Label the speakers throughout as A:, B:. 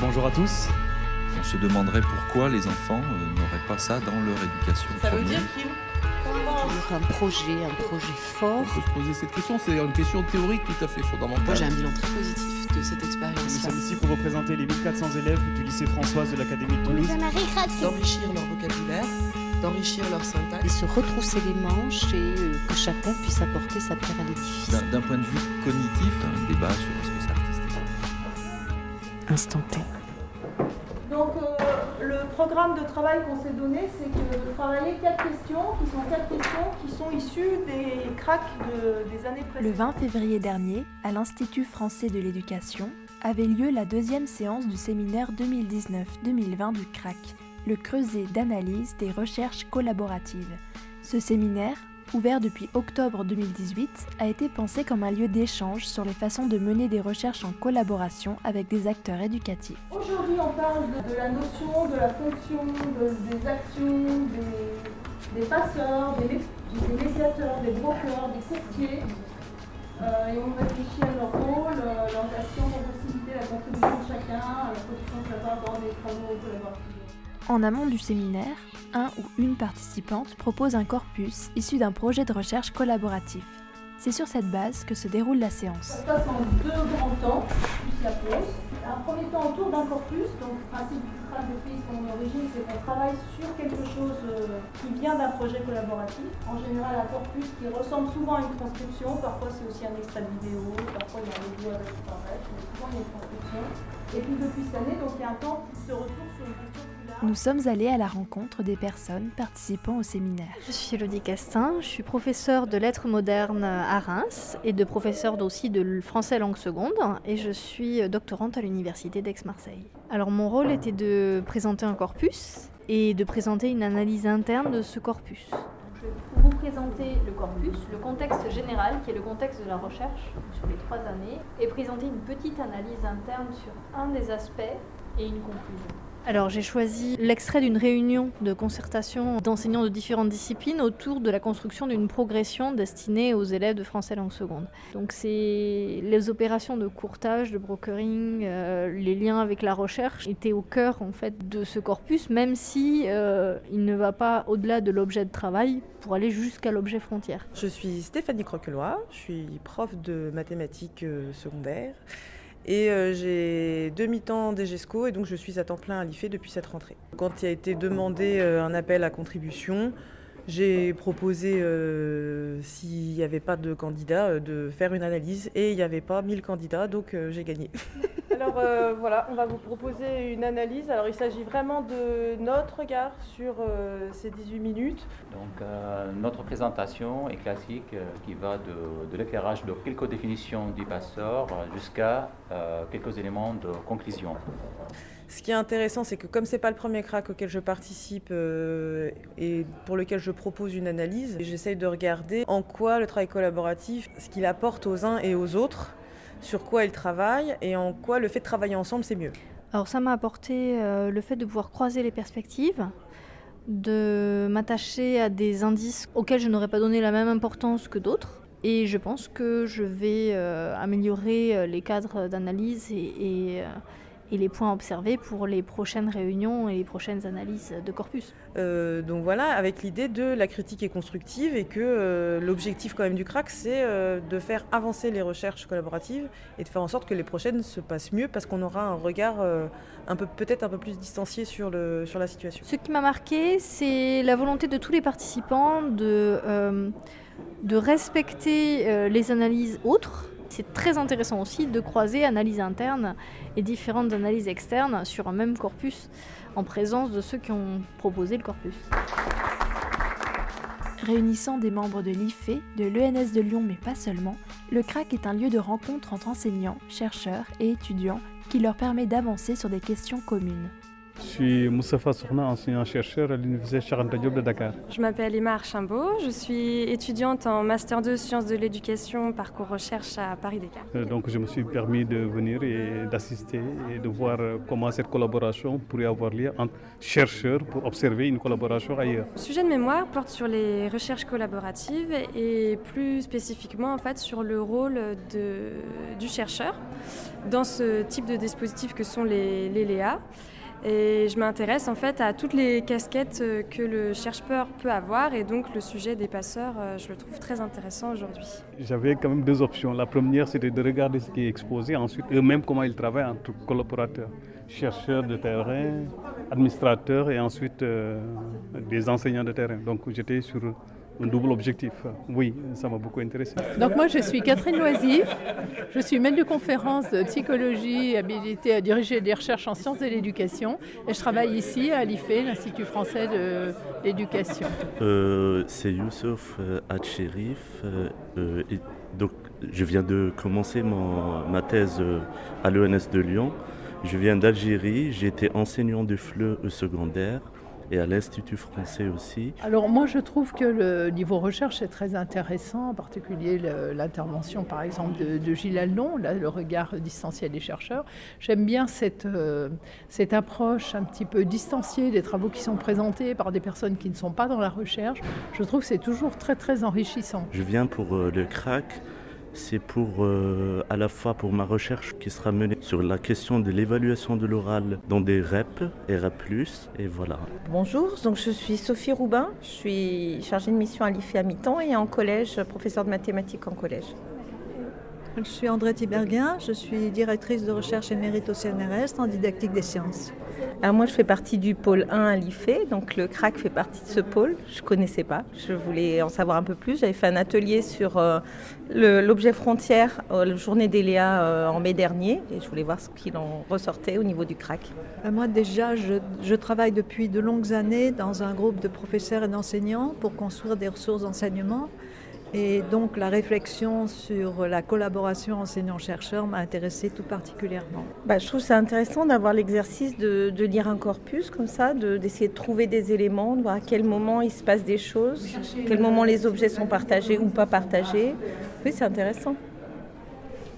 A: Bonjour à tous.
B: On se demanderait pourquoi les enfants euh, n'auraient pas ça dans leur éducation.
C: Ça veut dire qu'ils
D: un projet, un projet fort.
E: On peut se poser cette question, c'est une question théorique tout à fait fondamentale.
D: Moi, j'ai un bilan très positif de cette
A: Nous
D: expérience-là.
A: sommes ici pour représenter les 1400 élèves du lycée Françoise de l'Académie de Toulouse.
C: d'enrichir leur vocabulaire, d'enrichir leur syntaxe.
D: Et se retrousser les manches et euh, que chacun puisse apporter sa pierre à l'édifice.
B: D'un- D'un point de vue cognitif, un débat sur
D: Instant T.
F: Donc euh, le programme de travail qu'on s'est donné, c'est de travailler quatre questions, qui sont quatre questions qui sont issues des cracks de- des années
G: Le
F: précédentes.
G: 20 février dernier, à l'Institut français de l'éducation, avait lieu la deuxième séance du séminaire 2019-2020 du CRAC, le creuset d'analyse des recherches collaboratives. Ce séminaire, ouvert depuis octobre 2018, a été pensé comme un lieu d'échange sur les façons de mener des recherches en collaboration avec des acteurs éducatifs.
F: Aujourd'hui, on parle de, la notion, de la fonction, de- des actions, des, passeurs, des, mé- des médiateurs, des brokers, des courtiers. Euh, et on réfléchit à leur rôle, euh, leurs actions pour faciliter la contribution de chacun à la production de savoir dans des travaux collaboratifs.
G: En amont du séminaire, un ou une participante propose un corpus issu d'un projet de recherche collaboratif. C'est sur cette base que se déroule la séance.
F: Ça se passe en deux grands temps, plus la pause. Un premier temps autour d'un corpus, donc le principe du CRAC depuis son origine, c'est qu'on travaille sur quelque chose euh, qui vient d'un projet collaboratif. En général, un corpus qui ressemble souvent à une transcription, parfois c'est aussi un extrait de vidéo, parfois il y a un audio avec mais souvent il y a une transcription. Et puis depuis cette année, donc il y a un temps qui se retourne sur une question.
G: Nous sommes allés à la rencontre des personnes participant au séminaire.
H: Je suis Elodie Castin, je suis professeure de lettres modernes à Reims et de professeure aussi de français langue seconde et je suis doctorante à l'université d'Aix-Marseille. Alors mon rôle était de présenter un corpus et de présenter une analyse interne de ce corpus. Je vais vous présenter le corpus, le contexte général qui est le contexte de la recherche sur les trois années et présenter une petite analyse interne sur un des aspects et une conclusion. Alors j'ai choisi l'extrait d'une réunion de concertation d'enseignants de différentes disciplines autour de la construction d'une progression destinée aux élèves de français langue seconde. Donc c'est les opérations de courtage, de brokering, euh, les liens avec la recherche étaient au cœur en fait de ce corpus, même si euh, il ne va pas au-delà de l'objet de travail pour aller jusqu'à l'objet frontière.
C: Je suis Stéphanie Croquelois, je suis prof de mathématiques euh, secondaires et euh, j'ai demi-temps d'EGESCO et donc je suis à temps plein à l'IFE depuis cette rentrée. Quand il a été demandé euh, un appel à contribution, j'ai proposé, euh, s'il n'y avait pas de candidats, de faire une analyse et il n'y avait pas 1000 candidats donc j'ai gagné.
I: Alors euh, voilà, on va vous proposer une analyse. Alors il s'agit vraiment de notre regard sur euh, ces 18 minutes.
J: Donc, euh, notre présentation est classique, euh, qui va de, de l'éclairage de quelques définitions du passeur jusqu'à euh, quelques éléments de conclusion.
C: Ce qui est intéressant, c'est que comme c'est pas le premier crack auquel je participe euh, et pour lequel je propose une analyse, j'essaye de regarder en quoi le travail collaboratif, ce qu'il apporte aux uns et aux autres, sur quoi ils travaillent et en quoi le fait de travailler ensemble, c'est mieux.
H: Alors ça m'a apporté euh, le fait de pouvoir croiser les perspectives, de m'attacher à des indices auxquels je n'aurais pas donné la même importance que d'autres. Et je pense que je vais euh, améliorer euh, les cadres d'analyse et, et les points observés pour les prochaines réunions et les prochaines analyses de corpus.
C: Euh, donc voilà, avec l'idée de la critique est constructive et que euh, l'objectif quand même du crack, c'est euh, de faire avancer les recherches collaboratives et de faire en sorte que les prochaines se passent mieux parce qu'on aura un regard un peu peut-être un peu plus distancié sur, le, sur la situation.
H: Ce qui m'a marqué, c'est la volonté de tous les participants de, de respecter les analyses autres. C'est très intéressant aussi de croiser analyse interne et différentes analyses externes sur un même corpus en présence de ceux qui ont proposé le corpus.
G: Réunissant des membres de l'IFE, de l'ENS de Lyon mais pas seulement, le CRAC est un lieu de rencontre entre enseignants, chercheurs et étudiants qui leur permet d'avancer sur des questions communes.
K: Je suis Moustapha Sourna, enseignant-chercheur à l'Université Charanta Diop de Dakar.
L: Je m'appelle Emma Archimbaud, je suis étudiante en Master 2 Sciences de l'éducation, parcours recherche à Paris-Dakar.
K: Donc je me suis permis de venir et d'assister et de voir comment cette collaboration pourrait avoir lieu entre chercheurs pour observer une collaboration ailleurs.
L: Le sujet de mémoire porte sur les recherches collaboratives et plus spécifiquement en fait sur le rôle de, du chercheur dans ce type de dispositifs que sont les, les LEA. Et je m'intéresse en fait à toutes les casquettes que le chercheur peut avoir et donc le sujet des passeurs, je le trouve très intéressant aujourd'hui.
K: J'avais quand même deux options. La première, c'était de regarder ce qui est exposé, ensuite eux-mêmes comment ils travaillent entre collaborateurs, chercheurs de terrain, administrateurs et ensuite euh, des enseignants de terrain. Donc j'étais sur un double objectif. Oui, ça m'a beaucoup intéressé.
M: Donc moi je suis Catherine Loisy, je suis maître de conférence de psychologie habilitée à diriger des recherches en sciences de l'éducation et je travaille ici à l'IFE, l'Institut français de l'éducation.
N: Euh, C'est Youssef Hatcherif. Euh, donc je viens de commencer mon, ma thèse à l'ENS de Lyon. Je viens d'Algérie, j'ai été enseignant de FLE au secondaire et à l'Institut français aussi.
M: Alors moi je trouve que le niveau recherche est très intéressant, en particulier l'intervention par exemple de, de Gilles Aldon, là, le regard distancié des chercheurs. J'aime bien cette, euh, cette approche un petit peu distanciée des travaux qui sont présentés par des personnes qui ne sont pas dans la recherche. Je trouve que c'est toujours très très enrichissant.
N: Je viens pour euh, le CRAC c'est pour euh, à la fois pour ma recherche qui sera menée sur la question de l'évaluation de l'oral dans des REP et REP+, et voilà.
O: Bonjour, donc je suis Sophie Roubin, je suis chargée de mission à l'IFE à mi-temps et en collège, professeure de mathématiques en collège.
P: Je suis André Tiberguin, je suis directrice de recherche émérite au CNRS en didactique des sciences.
O: Alors moi je fais partie du pôle 1 à l'IFE, donc le CRAC fait partie de ce pôle. Je ne connaissais pas, je voulais en savoir un peu plus. J'avais fait un atelier sur euh, l'objet frontière, euh, la journée d'Eléa euh, en mai dernier, et je voulais voir ce qu'il en ressortait au niveau du CRAC.
P: Moi déjà, je, je, travaille depuis de longues années dans un groupe de professeurs et d'enseignants pour construire des ressources d'enseignement. Et donc la réflexion sur la collaboration enseignant-chercheur m'a intéressée tout particulièrement.
O: Bah, je trouve ça intéressant d'avoir l'exercice de, de, lire un corpus comme ça, d'essayer de, de, trouver des éléments, de voir à quel moment il se passe des choses, à quel moment les objets sont partagés ou pas partagés. Oui, c'est intéressant.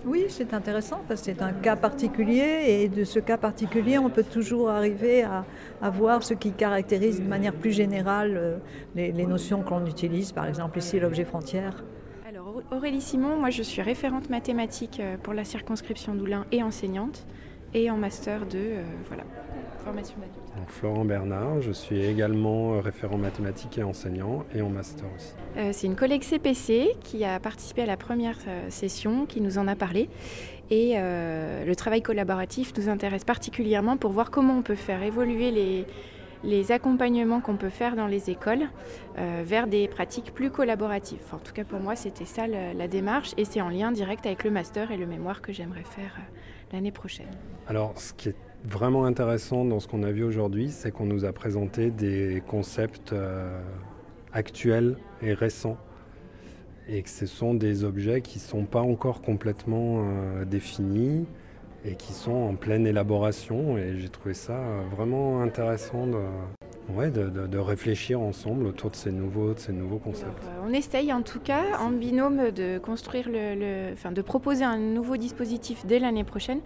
P: Oui, c'est intéressant parce que c'est un cas particulier et de ce cas particulier, on peut toujours arriver à, voir ce qui caractérise de manière plus générale euh, les, les notions qu'on utilise, par exemple ici l'objet frontière.
L: Alors Aurélie Simon, moi je suis référente mathématique pour la circonscription d'Oulin et enseignante et en master de euh, voilà, formation d'adulte.
Q: Florent Bernard, je suis également référent mathématiques et enseignant et en master aussi.
L: Euh, c'est une collègue CPC qui a participé à la première euh, session, qui nous en a parlé. Et euh, le travail collaboratif nous intéresse particulièrement pour voir comment on peut faire évoluer les, les accompagnements qu'on peut faire dans les écoles euh, vers des pratiques plus collaboratives. En tout cas pour moi c'était ça la, démarche et c'est en lien direct avec le master et le mémoire que j'aimerais faire euh, l'année prochaine.
Q: Alors ce qui est vraiment intéressant dans ce qu'on a vu aujourd'hui, c'est qu'on nous a présenté des concepts euh, actuels et récents et que ce sont des objets qui ne sont pas encore complètement définis et qui sont en pleine élaboration et j'ai trouvé ça vraiment intéressant de, ouais, de, réfléchir ensemble autour de ces nouveaux, de ces nouveaux concepts.
L: Euh, on essaye en tout cas en binôme de construire le, enfin, de proposer un nouveau dispositif dès l'année prochaine.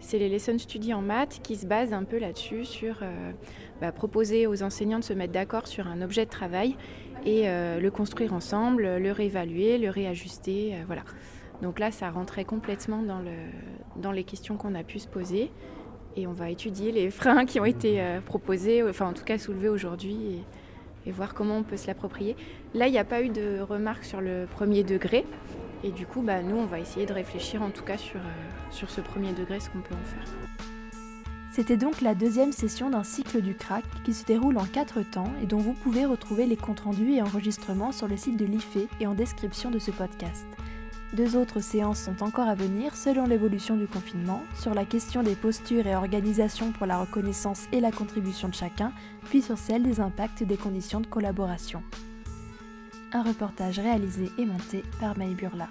L: C'est les Lesson Study en maths qui se basent un peu là-dessus sur euh, bah, proposer aux enseignants de se mettre d'accord sur un objet de travail et euh, le construire ensemble, le réévaluer, le réajuster, euh, voilà. Donc là, ça rentrait complètement dans, le, dans les questions qu'on a pu se poser. Et on va étudier les freins qui ont été euh, proposés, enfin en tout cas soulevés aujourd'hui, et, et, voir comment on peut se l'approprier. Là, il n'y a pas eu de remarques sur le premier degré. Et du coup, bah, nous, on va essayer de réfléchir en tout cas sur, euh, sur ce premier degré, ce qu'on peut en faire.
G: C'était donc la deuxième session d'un cycle du CRAC qui se déroule en quatre temps et dont vous pouvez retrouver les comptes rendus et enregistrements sur le site de l'IFE et en description de ce podcast. Deux autres séances sont encore à venir selon l'évolution du confinement, sur la question des postures et organisations pour la reconnaissance et la contribution de chacun, puis sur celle des impacts des conditions de collaboration. Un reportage réalisé et monté par Maï Burla.